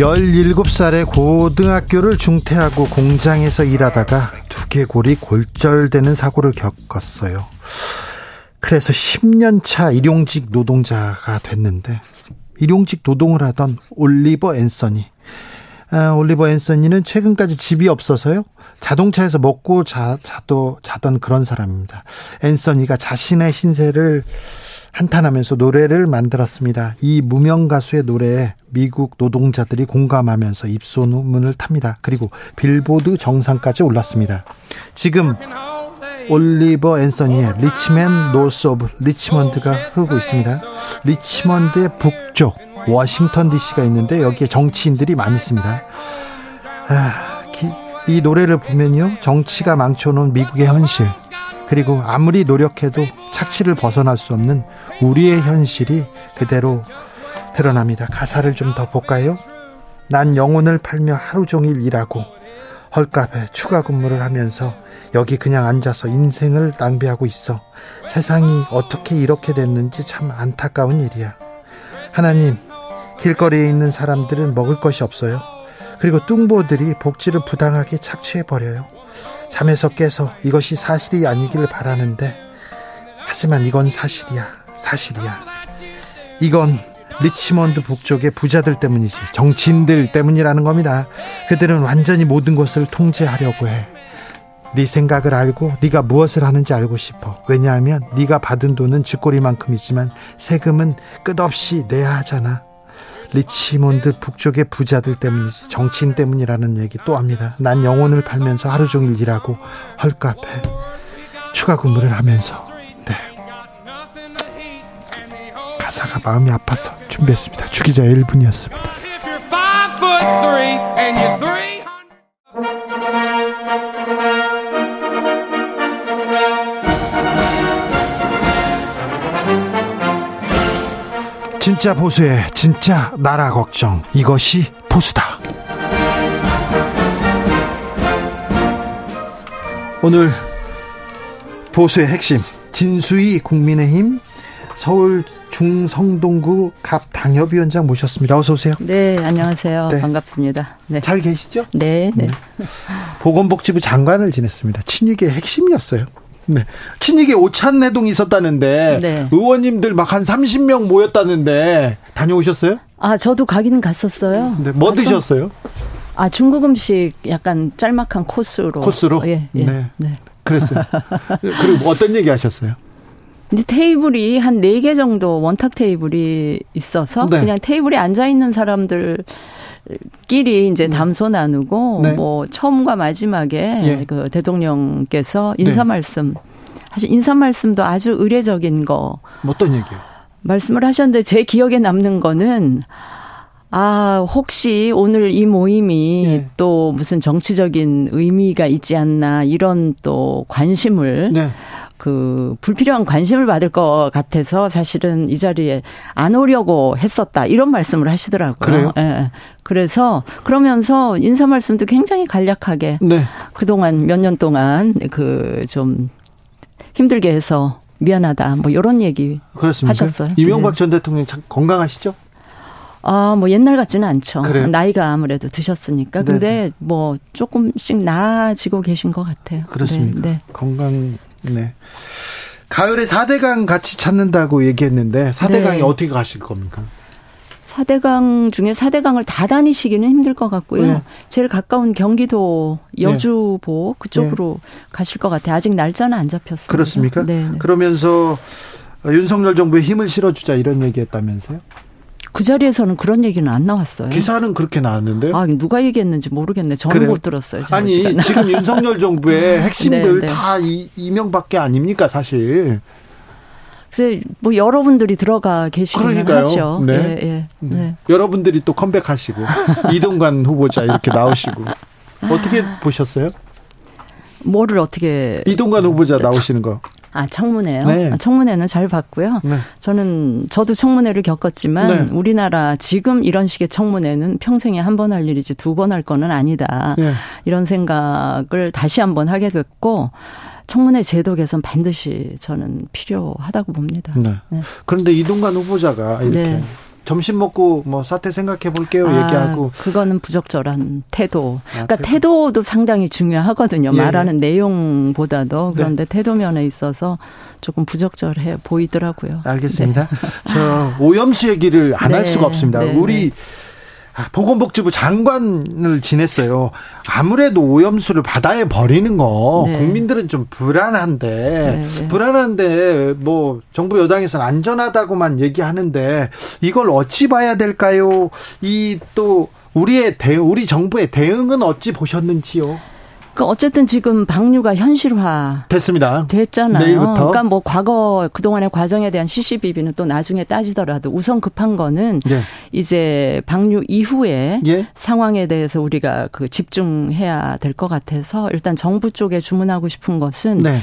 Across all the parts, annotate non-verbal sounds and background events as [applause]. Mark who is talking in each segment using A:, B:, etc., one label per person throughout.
A: 17살에 고등학교를 중퇴하고 공장에서 일하다가 두개골이 골절되는 사고를 겪었어요. 그래서 10년 차 일용직 노동자가 됐는데 일용직 노동을 하던 올리버 앤서니 아, 올리버 앤서니는 최근까지 집이 없어서요. 자동차에서 먹고 자, 자도 자던 그런 사람입니다. 앤서니가 자신의 신세를 한탄하면서 노래를 만들었습니다. 이 무명 가수의 노래에 미국 노동자들이 공감하면서 입소문을 탑니다. 그리고 빌보드 정상까지 올랐습니다. 지금 올리버 앤서니의 Rich Men North of Richmond가 흐르고 있습니다. 리치먼드의 북쪽 워싱턴 DC가 있는데 여기에 정치인들이 많이 있습니다. 아, 이 노래를 보면요. 정치가 망쳐놓은 미국의 현실 그리고 아무리 노력해도 착취를 벗어날 수 없는 우리의 현실이 그대로 드러납니다. 가사를 좀 더 볼까요? 난 영혼을 팔며 하루 종일 일하고 헐값에 추가 근무를 하면서 여기 그냥 앉아서 인생을 낭비하고 있어. 세상이 어떻게 이렇게 됐는지 참 안타까운 일이야. 하나님, 길거리에 있는 사람들은 먹을 것이 없어요. 그리고 뚱보들이 복지를 부당하게 착취해버려요. 잠에서 깨서 이것이 사실이 아니기를 바라는데, 하지만 이건 사실이야. 사실이야. 이건 리치먼드 북쪽의 부자들 때문이지 정치인들 때문이라는 겁니다. 그들은 완전히 모든 것을 통제하려고 해. 네 생각을 알고 네가 무엇을 하는지 알고 싶어. 왜냐하면 네가 받은 돈은 쥐꼬리만큼이지만 세금은 끝없이 내야 하잖아. 리치몬드 북쪽의 부자들 때문이지 정치인 때문이라는 얘기 또 합니다. 난 영혼을 팔면서 하루 종일 일하고 헐값에 추가 근무를 하면서 네. 가사가 마음이 아파서 준비했습니다. 주기자의 1분이었습니다. 진짜 보수의 진짜 나라 걱정 이것이 보수다. 오늘 보수의 핵심 진수희 국민의힘 서울 중성동구 갑 당협위원장 모셨습니다. 어서 오세요.
B: 네, 안녕하세요. 네. 반갑습니다.
A: 네. 잘 계시죠?
B: 네, 네. 네.
A: 보건복지부 장관을 지냈습니다. 친이계 핵심이었어요. 네. 친이계 오찬 내동이 있었다는데 네. 의원님들 막 한 30명 모였다는데 다녀오셨어요?
B: 아, 저도 가기는 갔었어요.
A: 네. 뭐 가서? 드셨어요?
B: 아, 중국 음식 약간 짤막한 코스로.
A: 코스로? 예, 예. 네. 네. 그랬어요. 그리고 어떤 얘기 하셨어요?
B: 근데 테이블이 한 네 개 정도 원탁 테이블이 있어서 네. 그냥 테이블에 앉아 있는 사람들 끼리 이제 네. 담소 나누고 네. 뭐 처음과 마지막에 예. 그 대통령께서 인사 네. 말씀 하신 인사 말씀도 아주 의례적인 거
A: 어떤 얘기요?
B: 말씀을 하셨는데 제 기억에 남는 거는 아, 혹시 오늘 이 모임이 네. 또 무슨 정치적인 의미가 있지 않나 이런 또 관심을 네. 그 불필요한 관심을 받을 것 같아서 사실은 이 자리에 안 오려고 했었다 이런 말씀을 하시더라고요.
A: 그래요?
B: 예. 그래서 그러면서 인사 말씀도 굉장히 간략하게 네. 그동안 몇 년 동안 그 좀 힘들게 해서 미안하다 뭐 이런 얘기 그렇습니까? 하셨어요.
A: 이명박 네. 전 대통령 참 건강하시죠?
B: 아, 뭐 옛날 같지는 않죠. 그래요? 나이가 아무래도 드셨으니까. 근데 네네. 뭐 조금씩 나아지고 계신 것 같아요.
A: 그렇습니다. 네, 네. 건강 네. 가을에 4대강 같이 찾는다고 얘기했는데 4대강이 네. 어떻게 가실 겁니까?
B: 4대강 중에 4대강을 다 다니시기는 힘들 것 같고요. 네. 제일 가까운 경기도 여주보 네. 그쪽으로 네. 가실 것 같아요. 아직 날짜는 안 잡혔습니다.
A: 그렇습니까? 네. 네. 그러면서 윤석열 정부에 힘을 실어주자 이런 얘기했다면서요?
B: 그 자리에서는 그런 얘기는 안 나왔어요.
A: 기사는 그렇게 나왔는데.
B: 아, 누가 얘기했는지 모르겠네. 저는 그래요? 못 들었어요.
A: 아니, 시간. 지금 윤석열 정부의 [laughs] 핵심들 네, 네. 다 이, 이명밖에 아닙니까, 사실.
B: 그래서 뭐 여러분들이 들어가
A: 그러니까요.
B: 하죠.
A: 네.
B: 예, 예. 네.
A: 여러분들이 또 컴백하시고 [laughs] 이동관 후보자 이렇게 나오시고 어떻게 보셨어요?
B: 뭐를 어떻게
A: 이동관 후보자 나오시는 거.
B: 아 청문회요?
A: 네.
B: 아, 청문회는 잘 봤고요.
A: 네.
B: 저는 저도 청문회를 겪었지만
A: 네.
B: 우리나라 지금 이런 식의 청문회는 평생에 한 번 할 일이지 두 번 할 거는 아니다.
A: 예.
B: 이런 생각을 다시 한번 하게 됐고 청문회 제도 개선 반드시 저는 필요하다고 봅니다.
A: 네.
B: 네.
A: 그런데 이동관 후보자가 이렇게
B: 네.
A: 점심 먹고 뭐 사태 생각해 볼게요
B: 아,
A: 얘기하고
B: 그거는 부적절한 태도.
A: 아,
B: 그러니까 태도. 도 상당히 중요하거든요.
A: 예, 네.
B: 말하는 내용보다도 그런데 태도 면에 있어서 조금 부적절해 보이더라고요.
A: 알겠습니다. 저 오염수 얘기를 안할
B: 네,
A: 수가 없습니다.
B: 네,
A: 우리 아, 보건복지부 장관을 지냈어요. 아무래도 오염수를 바다에 버리는 거
B: 네.
A: 국민들은 좀 불안한데
B: 네, 네.
A: 불안한데 뭐 정부 여당에서는 안전하다고만 얘기하는데 이걸 어찌 봐야 될까요? 이 또 우리의 대 우리 정부의 대응은 어찌 보셨는지요?
B: 그 어쨌든 지금 방류가 현실화
A: 됐습니다.
B: 됐잖아요.
A: 내일부터.
B: 그러니까 뭐 과거 그동안의 과정에 대한 CCBB는 또 나중에 따지더라도 우선 급한 거는
A: 예.
B: 이제 방류 이후에
A: 예.
B: 상황에 대해서 우리가 그 집중해야 될 것 같아서 일단 정부 쪽에 주문하고 싶은 것은
A: 네.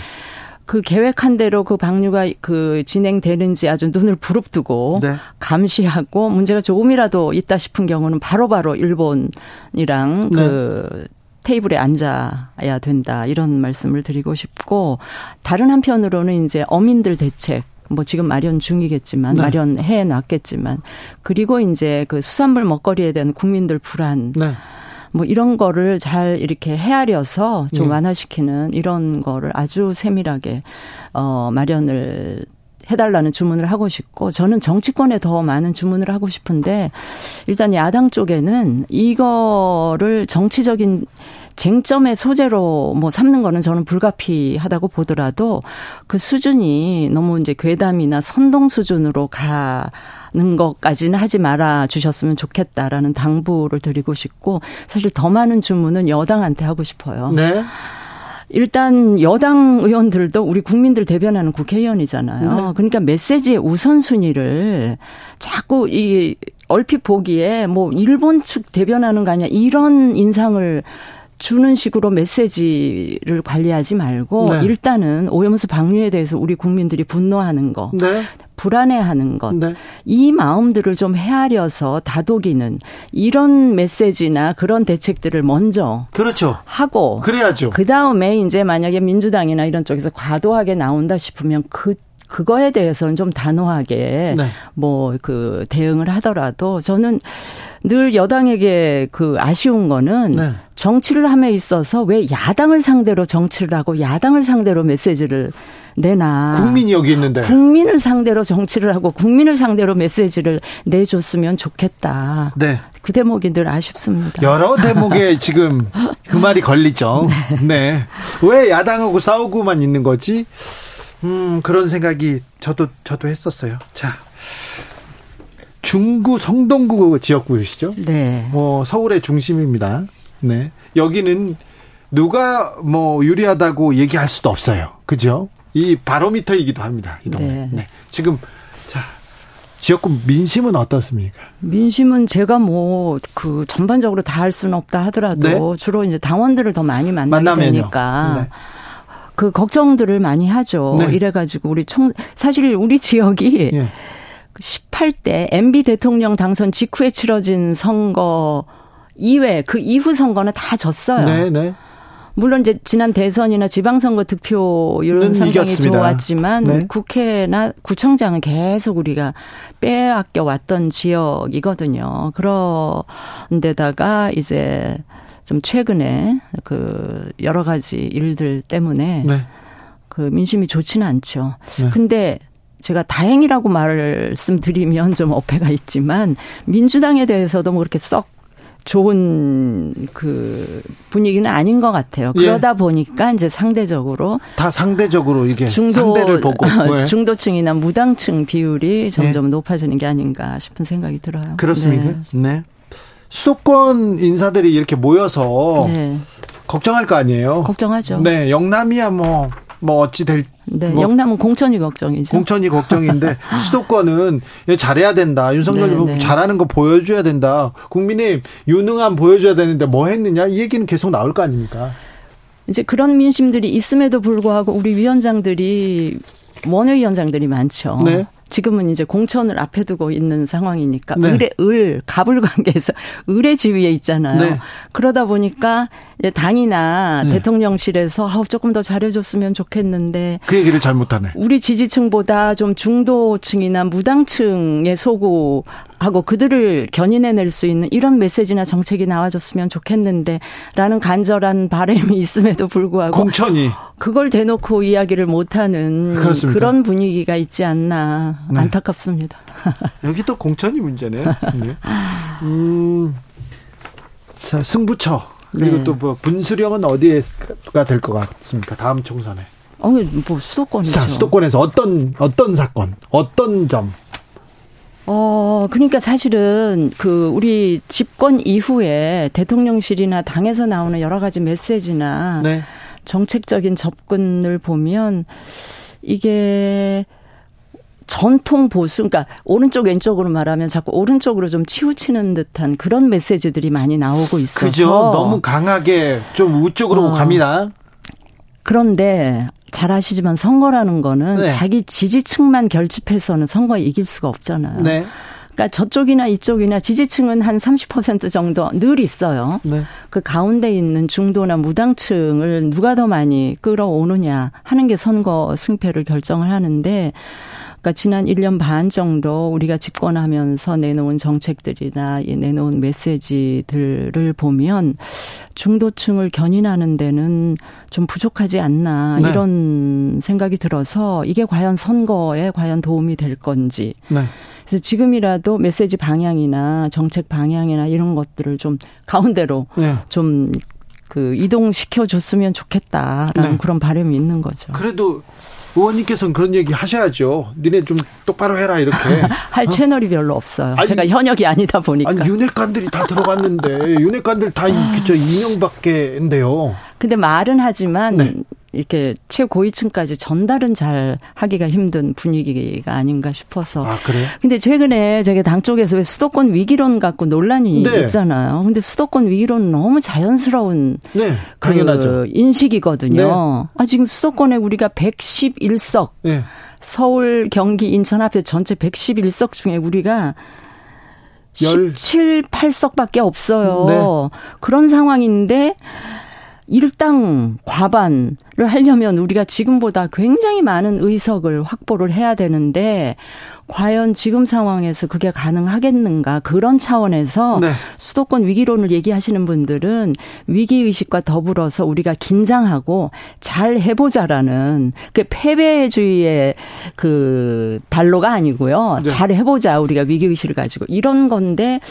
B: 그 계획한 대로 그 방류가 그 진행되는지 아주 눈을 부릅뜨고
A: 네.
B: 감시하고 문제가 조금이라도 있다 싶은 경우는 바로바로 일본이랑
A: 네.
B: 그 테이블에 앉아야 된다 이런 말씀을 드리고 싶고 다른 한편으로는 이제 어민들 대책 뭐 지금 마련 중이겠지만
A: 네.
B: 마련해 놨겠지만 그리고 이제 그 수산물 먹거리에 대한 국민들 불안
A: 네.
B: 뭐 이런 거를 잘 이렇게 헤아려서 좀
A: 예.
B: 완화시키는 이런 거를 아주 세밀하게 어 마련을 해달라는 주문을 하고 싶고 저는 정치권에 더 많은 주문을 하고 싶은데 일단 야당 쪽에는 이거를 정치적인 쟁점의 소재로 뭐 삼는 거는 저는 불가피하다고 보더라도 그 수준이 너무 이제 괴담이나 선동 수준으로 가 는 것까지는 하지 말아 주셨으면 좋겠다라는 당부를 드리고 싶고 사실 더 많은 주문은 여당한테 하고 싶어요.
A: 네.
B: 일단 여당 의원들도 우리 국민들 대변하는 국회의원이잖아요.
A: 네.
B: 그러니까 메시지의 우선순위를 자꾸 이 얼핏 보기에 뭐 일본 측 대변하는 거 아니야 이런 인상을 주는 식으로 메시지를 관리하지 말고
A: 네.
B: 일단은 오염수 방류에 대해서 우리 국민들이 분노하는 거,
A: 네.
B: 불안해하는 것,
A: 네.
B: 이 마음들을 좀 헤아려서 다독이는 이런 메시지나 그런 대책들을 먼저
A: 그렇죠.
B: 하고
A: 그래야죠.
B: 그 다음에 이제 만약에 민주당이나 이런 쪽에서 과도하게 나온다 싶으면 그 그거에 대해서는 좀 단호하게
A: 네.
B: 뭐그 대응을 하더라도 저는 늘 여당에게 그 아쉬운 거는
A: 네.
B: 정치를 함에 있어서 왜 야당을 상대로 정치를 하고 야당을 상대로 메시지를 내나
A: 국민이 여기 있는데.
B: 국민을 상대로 정치를 하고 국민을 상대로 메시지를 내줬으면 좋겠다.
A: 네.
B: 그 대목이 늘 아쉽습니다.
A: 여러 대목에 [laughs] 지금 그 말이 걸리죠. 네. 왜 야당하고 싸우고만 있는 거지? 음, 그런 생각이 저도, 저도 했었어요. 자. 중구 성동구 지역구이시죠?
B: 네.
A: 뭐, 서울의 중심입니다. 네. 여기는 누가 뭐 유리하다고 얘기할 수도 없어요. 그죠? 이 바로미터이기도 합니다. 이 동네.
B: 네.
A: 네. 지금, 자. 지역구 민심은 어떻습니까?
B: 민심은 제가 뭐 그 전반적으로 다 할 수는 없다 하더라도
A: 네.
B: 주로 이제 당원들을 더 많이 만나게
A: 만나면요.
B: 되니까
A: 네.
B: 그 걱정들을 많이 하죠.
A: 네.
B: 이래가지고 우리 총 사실 우리 [laughs] 지역이
A: 예.
B: 18대 MB 대통령 당선 직후에 치러진 선거 이외 그 이후 선거는 다 졌어요.
A: 네, 네.
B: 물론 이제 지난 대선이나 지방선거 득표율은
A: 는
B: 상당히
A: 이겼습니다.
B: 좋았지만
A: 네.
B: 국회나 구청장은 계속 우리가 빼앗겨 왔던 지역이거든요. 그런데다가 이제 좀 최근에 그 여러 가지 일들 때문에
A: 네.
B: 그 민심이 좋지는 않죠.
A: 네.
B: 근데 제가 다행이라고 말씀드리면 좀 어폐가 있지만 민주당에 대해서도 뭐 그렇게 썩 좋은 그 분위기는 아닌 것 같아요.
A: 예.
B: 그러다 보니까 이제 상대적으로
A: 다 상대적으로 이게
B: 중도
A: 상대를 보고 네.
B: 중도층이나 무당층 비율이 점점 높아지는 게 아닌가 싶은 생각이 들어요.
A: 그렇습니까?
B: 네.
A: 네. 수도권 인사들이 이렇게 모여서
B: 네.
A: 걱정할 거 아니에요.
B: 걱정하죠.
A: 네, 영남이야 뭐 뭐 어찌 될
B: 네,
A: 뭐
B: 영남은 공천이 걱정이죠.
A: 공천이 걱정인데 [laughs] 수도권은 잘해야 된다. 윤석열 네, 네. 잘하는 거 보여줘야 된다. 국민의 유능함 보여줘야 되는데 뭐 했느냐 이 얘기는 계속 나올 거 아닙니까?
B: 이제 그런 민심들이 있음에도 불구하고 우리 위원장들이 원외위원장들이 많죠. 네. 지금은 이제 공천을 앞에 두고 있는 상황이니까 네. 을의 을 갑을 관계에서 [laughs] 을의 지위에 있잖아요. 네. 그러다 보니까 당이나 네. 대통령실에서 아우 조금 더 잘해줬으면 좋겠는데
A: 그 얘기를 잘못하네.
B: 우리 지지층보다 좀 중도층이나 무당층의 소구 하고 그들을 견인해낼 수 있는 이런 메시지나 정책이 나와줬으면 좋겠는데라는 간절한 바람이 [laughs] 있음에도 불구하고
A: 공천이
B: 그걸 대놓고 이야기를 못하는 그렇습니다. 그런 분위기가 있지 않나 네. 안타깝습니다. [laughs]
A: 여기 또 공천이 문제네요. 네. 음, 자 승부처 그리고 네. 또뭐 분수령은 어디에가 될 것 같습니까? 다음 총선에.
B: 어, 뭐 수도권이죠. 자,
A: 수도권에서 어떤 어떤 사건, 어떤 점
B: 어, 그러니까 사실은 그 우리 집권 이후에 대통령실이나 당에서 나오는 여러 가지 메시지나 네. 정책적인 접근을 보면 이게 전통 보수, 그러니까 오른쪽 왼쪽으로 말하면 자꾸 오른쪽으로 좀 치우치는 듯한 그런 메시지들이 많이 나오고 있어서 그죠.
A: 너무 강하게 좀 우쪽으로 어. 갑니다.
B: 그런데 잘 아시지만 선거라는 거는 네. 자기 지지층만 결집해서는 선거에 이길 수가 없잖아요. 네. 그러니까 저쪽이나 이쪽이나 지지층은 한 30% 정도 늘 있어요. 네. 그 가운데 있는 중도나 무당층을 누가 더 많이 끌어오느냐 하는 게 선거 승패를 결정을 하는데 그러니까 지난 1년 반 정도 우리가 집권하면서 내놓은 정책들이나 내놓은 메시지들을 보면 중도층을 견인하는 데는 좀 부족하지 않나 네. 이런 생각이 들어서 이게 과연 선거에 과연 도움이 될 건지. 네. 그래서 지금이라도 메시지 방향이나 정책 방향이나 이런 것들을 좀 가운데로 네. 좀그 이동시켜 줬으면 좋겠다라는 네. 그런 바람이 있는 거죠.
A: 그래도 의원님께서는 그런 얘기 하셔야죠. 니네 좀 똑바로 해라 이렇게. [laughs]
B: 할 어? 채널이 별로 없어요. 아니, 제가 현역이 아니다 보니까.
A: 아니 윤핵관들이 다 들어갔는데 윤핵관들 다 그저 이명밖에인데요.
B: 근데 말은 하지만 네. 이렇게 최고위층까지 전달은 잘 하기가 힘든 분위기가 아닌가 싶어서.
A: 아, 그래요?
B: 근데 최근에 저게 당 쪽에서 왜 수도권 위기론 갖고 논란이 네. 있잖아요. 근데 수도권 위기론은 너무 자연스러운 네, 그 당연하죠. 인식이거든요. 네. 아, 지금 수도권에 우리가 111석 네. 서울, 경기, 인천 합해 전체 111석 중에 우리가 17, 8석밖에 없어요. 네. 그런 상황인데 일당 과반을 하려면 우리가 지금보다 굉장히 많은 의석을 확보를 해야 되는데 과연 지금 상황에서 그게 가능하겠는가 그런 차원에서 네. 수도권 위기론을 얘기하시는 분들은 위기 의식과 더불어서 우리가 긴장하고 잘 해보자라는 그 패배주의의 그 단로가 아니고요. 네. 잘 해보자 우리가 위기 의식을 가지고 이런 건데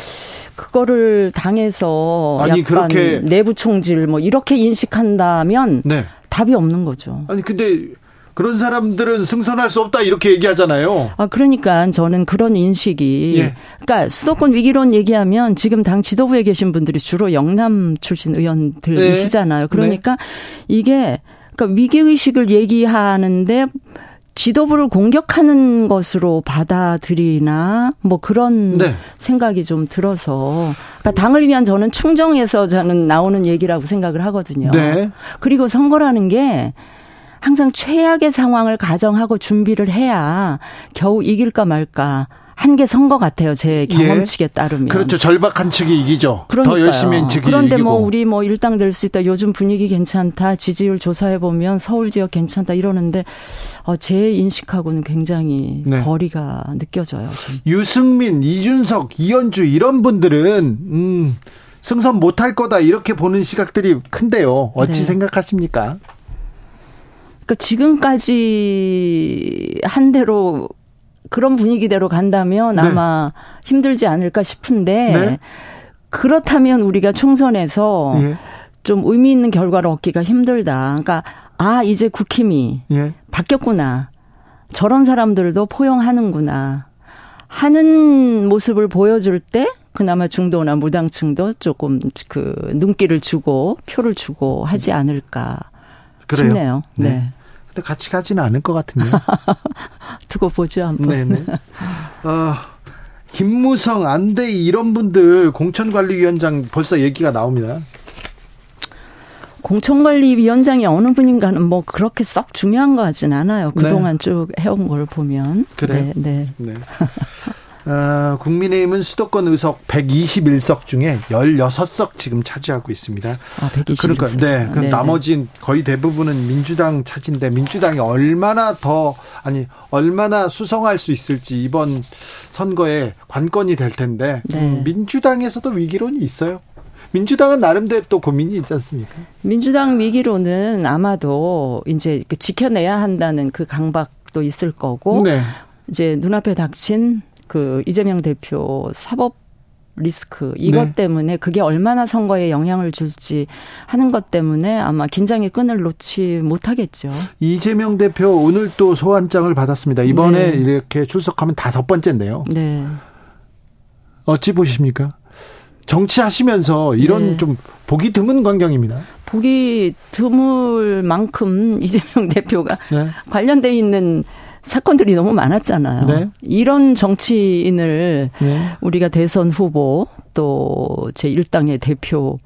B: 그거를 당해서 아니, 약간 그렇게 내부 총질 뭐 이렇게 인식한다면 네. 답이 없는 거죠.
A: 아니 근데 그런 사람들은 승선할 수 없다 이렇게 얘기하잖아요.
B: 아 그러니까 저는 그런 인식이 예. 그러니까 수도권 위기론 얘기하면 지금 당 지도부에 계신 분들이 주로 영남 출신 의원들이시잖아요. 네. 그러니까 네. 이게 그러니까 위기 의식을 얘기하는데 지도부를 공격하는 것으로 받아들이나 뭐 그런 네. 생각이 좀 들어서 그러니까 당을 위한 저는 충정에서 저는 나오는 얘기라고 생각을 하거든요. 네. 그리고 선거라는 게 항상 최악의 상황을 가정하고 준비를 해야 겨우 이길까 말까 한게 선거 같아요. 제 경험치에 예. 따르면.
A: 그렇죠. 절박한 측이 이기죠. 그러니까요. 더 열심히 한 측이
B: 그런데
A: 뭐
B: 이기고. 뭐 우리 뭐 일당 될 수 있다. 요즘 분위기 괜찮다. 지지율 조사해 보면 서울 지역 괜찮다 이러는데 어, 제 인식하고는 굉장히 네. 거리가 느껴져요. 좀.
A: 유승민, 이준석, 이현주 이런 분들은 음, 승선 못할 거다 이렇게 보는 시각들이 큰데요. 어찌 네. 생각하십니까?
B: 그러니까 지금까지 한 대로 그런 분위기대로 간다면 네. 아마 힘들지 않을까 싶은데 네. 그렇다면 우리가 총선에서 예. 좀 의미 있는 결과를 얻기가 힘들다. 그러니까 아 이제 국힘이 예. 바뀌었구나. 저런 사람들도 포용하는구나. 하는 모습을 보여줄 때 그나마 중도나 무당층도 조금 그 눈길을 주고 표를 주고 하지 않을까 그래요? 싶네요. 네. 네.
A: 근데 같이 가지는 않을 것 같은데요. [laughs]
B: 두고 보죠 한번. 네네.
A: 어, 김무성, 안대희 이런 분들 공천관리위원장 벌써 얘기가 나옵니다.
B: 공천관리위원장이 어느 분인가는 뭐 그렇게 썩 중요한 거 같진 않아요. 그동안 네. 쭉 해온 걸 보면.
A: 그래. 네. 네. 네. [laughs] 어, 국민의힘은 수도권 의석 121석 중에 16석 지금 차지하고 있습니다.
B: 아, 121석.
A: 그러니까 네. 그럼 네, 나머진 거의 대부분은 민주당 차지인데 민주당이 얼마나 더 아니 얼마나 수성할 수 있을지 이번 선거에 관건이 될 텐데 네. 음, 민주당에서도 위기론이 있어요. 민주당은 나름대로 또 고민이 있지 않습니까?
B: 민주당 위기론은 아마도 이제 그 지켜내야 한다는 그 강박도 있을 거고 네. 이제 눈앞에 닥친 그 이재명 대표 사법 리스크 이것 네. 때문에 그게 얼마나 선거에 영향을 줄지 하는 것 때문에 아마 긴장의 끈을 놓지 못하겠죠.
A: 이재명 대표 오늘 또 소환장을 받았습니다. 이번에 네. 이렇게 출석하면 다섯 번째인데요. 네. 어찌 보십니까? 정치하시면서 이런 네. 좀 보기 드문 광경입니다.
B: 보기 드물 만큼 이재명 [laughs] 대표가 네. 관련돼 있는 사건들이 너무 많았잖아요. 네. 이런 정치인을 네. 우리가 대선 후보 또 제1당의 대표로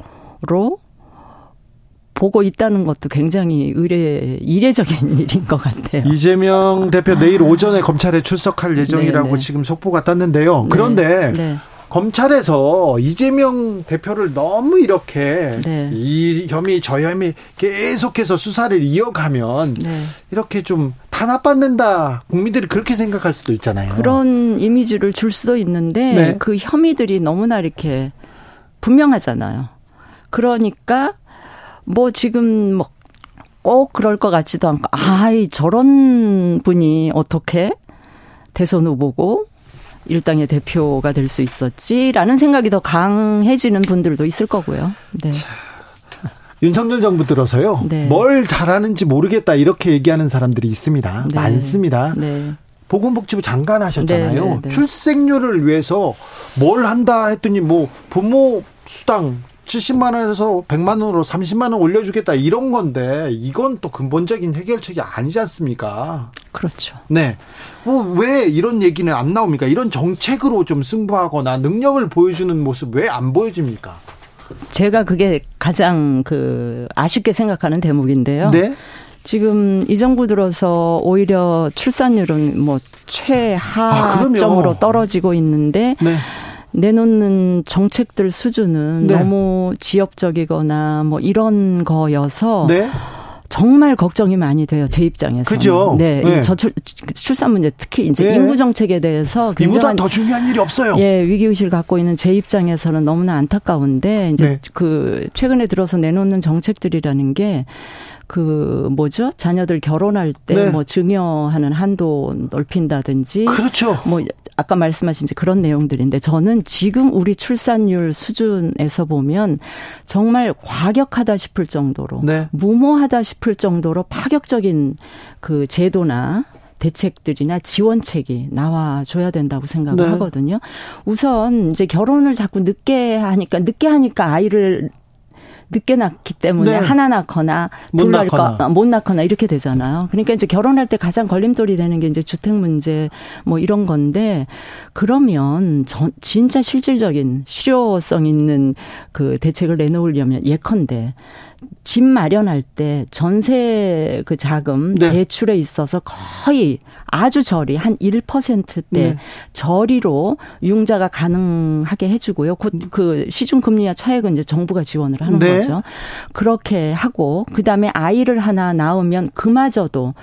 B: 보고 있다는 것도 굉장히 의례 이례적인 [laughs] 일인 것 같아요.
A: 이재명 대표 내일 오전에 검찰에 출석할 예정이라고 네네. 네. 지금 속보가 떴는데요. 네. 그런데 네. 검찰에서 이재명 대표를 너무 이렇게 네. 이 혐의 저 혐의 계속해서 수사를 이어가면 네. 이렇게 좀 탄압받는다 국민들이 그렇게 생각할 수도 있잖아요.
B: 그런 이미지를 줄 수도 있는데 네. 그 혐의들이 너무나 이렇게 분명하잖아요. 그러니까 뭐 지금 뭐 꼭 그럴 것 같지도 않고 아이 저런 분이 어떻게 대선 후보고 일당의 대표가 될 수 있었지라는 생각이 더 강해지는 분들도 있을 거고요. 네. 자,
A: 윤석열 정부 들어서요. 네. 뭘 잘하는지 모르겠다 이렇게 얘기하는 사람들이 있습니다. 네. 많습니다. 네. 보건복지부 장관 하셨잖아요. 네, 네, 네. 출생률을 위해서 뭘 한다 했더니 뭐 부모 수당 70만 원에서 100만 원으로 30만 원 올려주겠다 이런 건데 이건 또 근본적인 해결책이 아니지 않습니까?
B: 그렇죠.
A: 네. 뭐 왜 이런 얘기는 안 나옵니까? 이런 정책으로 좀 승부하거나 능력을 보여주는 모습 왜 안 보여줍니까?
B: 제가 그게 가장 그 아쉽게 생각하는 대목인데요. 네. 지금 이 정부 들어서 오히려 출산율은 뭐 최하점으로 아, 떨어지고 있는데 네. 내놓는 정책들 수준은 네. 너무 지역적이거나 뭐 이런 거여서 네. 정말 걱정이 많이 돼요. 제 입장에서.
A: 그죠.
B: 네. 네. 저출 출산 문제 특히 이제 네. 인구 정책에 대해서
A: 이보다 더 중요한 일이 없어요.
B: 예, 위기 의식을 갖고 있는 제 입장에서는 너무나 안타까운데 이제 네. 그 최근에 들어서 내놓는 정책들이라는 게그 뭐죠? 자녀들 결혼할 때뭐 네. 증여하는 한도 넓힌다든지
A: 그렇죠.
B: 뭐 아까 말씀하신 이제 그런 내용들인데 저는 지금 우리 출산율 수준에서 보면 정말 과격하다 싶을 정도로 네. 무모하다 싶을 정도로 파격적인 그 제도나 대책들이나 지원책이 나와줘야 된다고 생각을 네. 하거든요. 우선 이제 결혼을 자꾸 늦게 하니까 늦게 하니까 아이를 늦게 낳기 때문에 네. 하나 낳거나 둘 낳거나 못 낳거나 이렇게 되잖아요. 그러니까 이제 결혼할 때 가장 걸림돌이 되는 게 이제 주택 문제 뭐 이런 건데 그러면 전 진짜 실질적인 실효성 있는 그 대책을 내놓으려면 예컨대 집 마련할 때 전세 그 자금 네. 대출에 있어서 거의 아주 저리 한 1%대 네. 저리로 융자가 가능하게 해주고요. 곧 그 시중 금리와 차액은 이제 정부가 지원을 하는 네. 거죠. 그렇게 하고 그 다음에 아이를 하나 낳으면 그마저도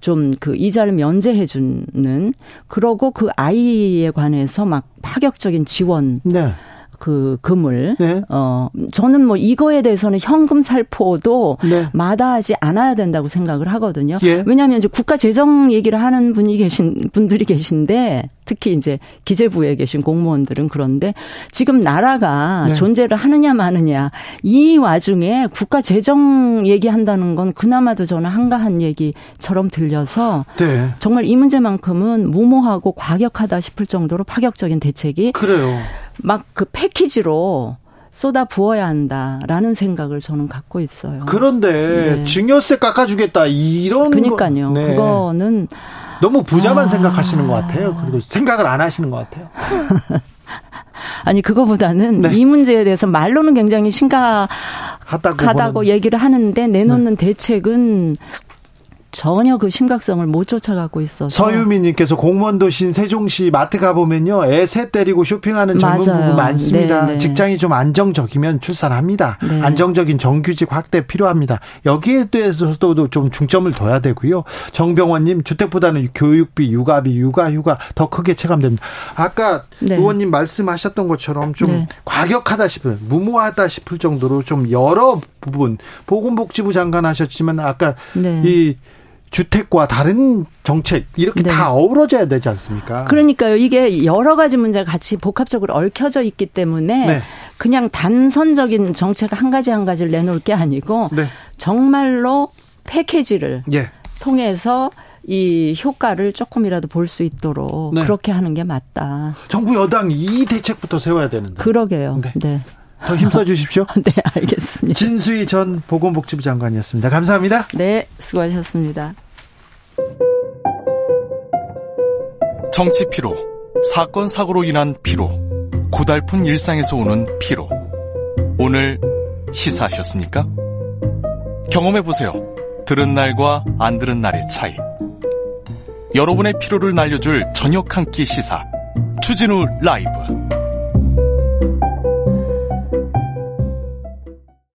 B: 좀 그 이자를 면제해 주는 그러고 그 아이에 관해서 막 파격적인 지원 네. 그 금을 네. 어 저는 뭐 이거에 대해서는 현금 살포도 네. 마다하지 않아야 된다고 생각을 하거든요. 예. 왜냐하면 이제 국가 재정 얘기를 하는 분이 계신 분들이 계신데 특히 이제 기재부에 계신 공무원들은 그런데 지금 나라가 네. 존재를 하느냐 마느냐 이 와중에 국가 재정 얘기한다는 건 그나마도 저는 한가한 얘기처럼 들려서 네. 정말 이 문제만큼은 무모하고 과격하다 싶을 정도로 파격적인 대책이
A: 그래요.
B: 막 그 패키지로 쏟아 부어야 한다라는 생각을 저는 갖고 있어요.
A: 그런데 네. 증여세 깎아주겠다 이런
B: 그러니까요. 네. 그거는
A: 너무 부자만 아... 생각하시는 것 같아요. 그리고 생각을 안 하시는 것 같아요. [laughs]
B: 아니 그거보다는 네. 이 문제에 대해서 말로는 굉장히 심각하다고 얘기를 하는데 내놓는 네. 대책은 전혀 그 심각성을 못 쫓아가고 있어서.
A: 서유미님께서 공무원도신 세종시 마트 가보면요. 애 새 때리고 쇼핑하는 젊은 부부 많습니다. 네, 네. 직장이 좀 안정적이면 출산합니다. 네. 안정적인 정규직 확대 필요합니다. 여기에 대해서도 좀 중점을 둬야 되고요. 정병원님 주택보다는 교육비, 육아비, 육아휴가 더 크게 체감됩니다. 아까 네. 의원님 말씀하셨던 것처럼 좀 네. 과격하다 싶은 무모하다 싶을 정도로 좀 여러 부분 보건복지부 장관 하셨지만 아까 네. 이 주택과 다른 정책 이렇게 네. 다 어우러져야 되지 않습니까?
B: 그러니까요. 이게 여러 가지 문제가 같이 복합적으로 얽혀져 있기 때문에 네. 그냥 단선적인 정책 한 가지 한 가지를 내놓을 게 아니고 네. 정말로 패키지를 예. 통해서 이 효과를 조금이라도 볼 수 있도록 네. 그렇게 하는 게 맞다.
A: 정부 여당 이 대책부터 세워야 되는데.
B: 그러게요. 네. 네.
A: 더 힘써 주십시오. [laughs]
B: 네, 알겠습니다.
A: 진수희 전 보건복지부 장관이었습니다. 감사합니다.
B: 네, 수고하셨습니다.
C: 정치 피로, 사건 사고로 인한 피로, 고달픈 일상에서 오는 피로. 오늘 시사하셨습니까? 경험해 보세요. 들은 날과 안 들은 날의 차이. 여러분의 피로를 날려줄 저녁 한 끼 시사. 추진우 라이브.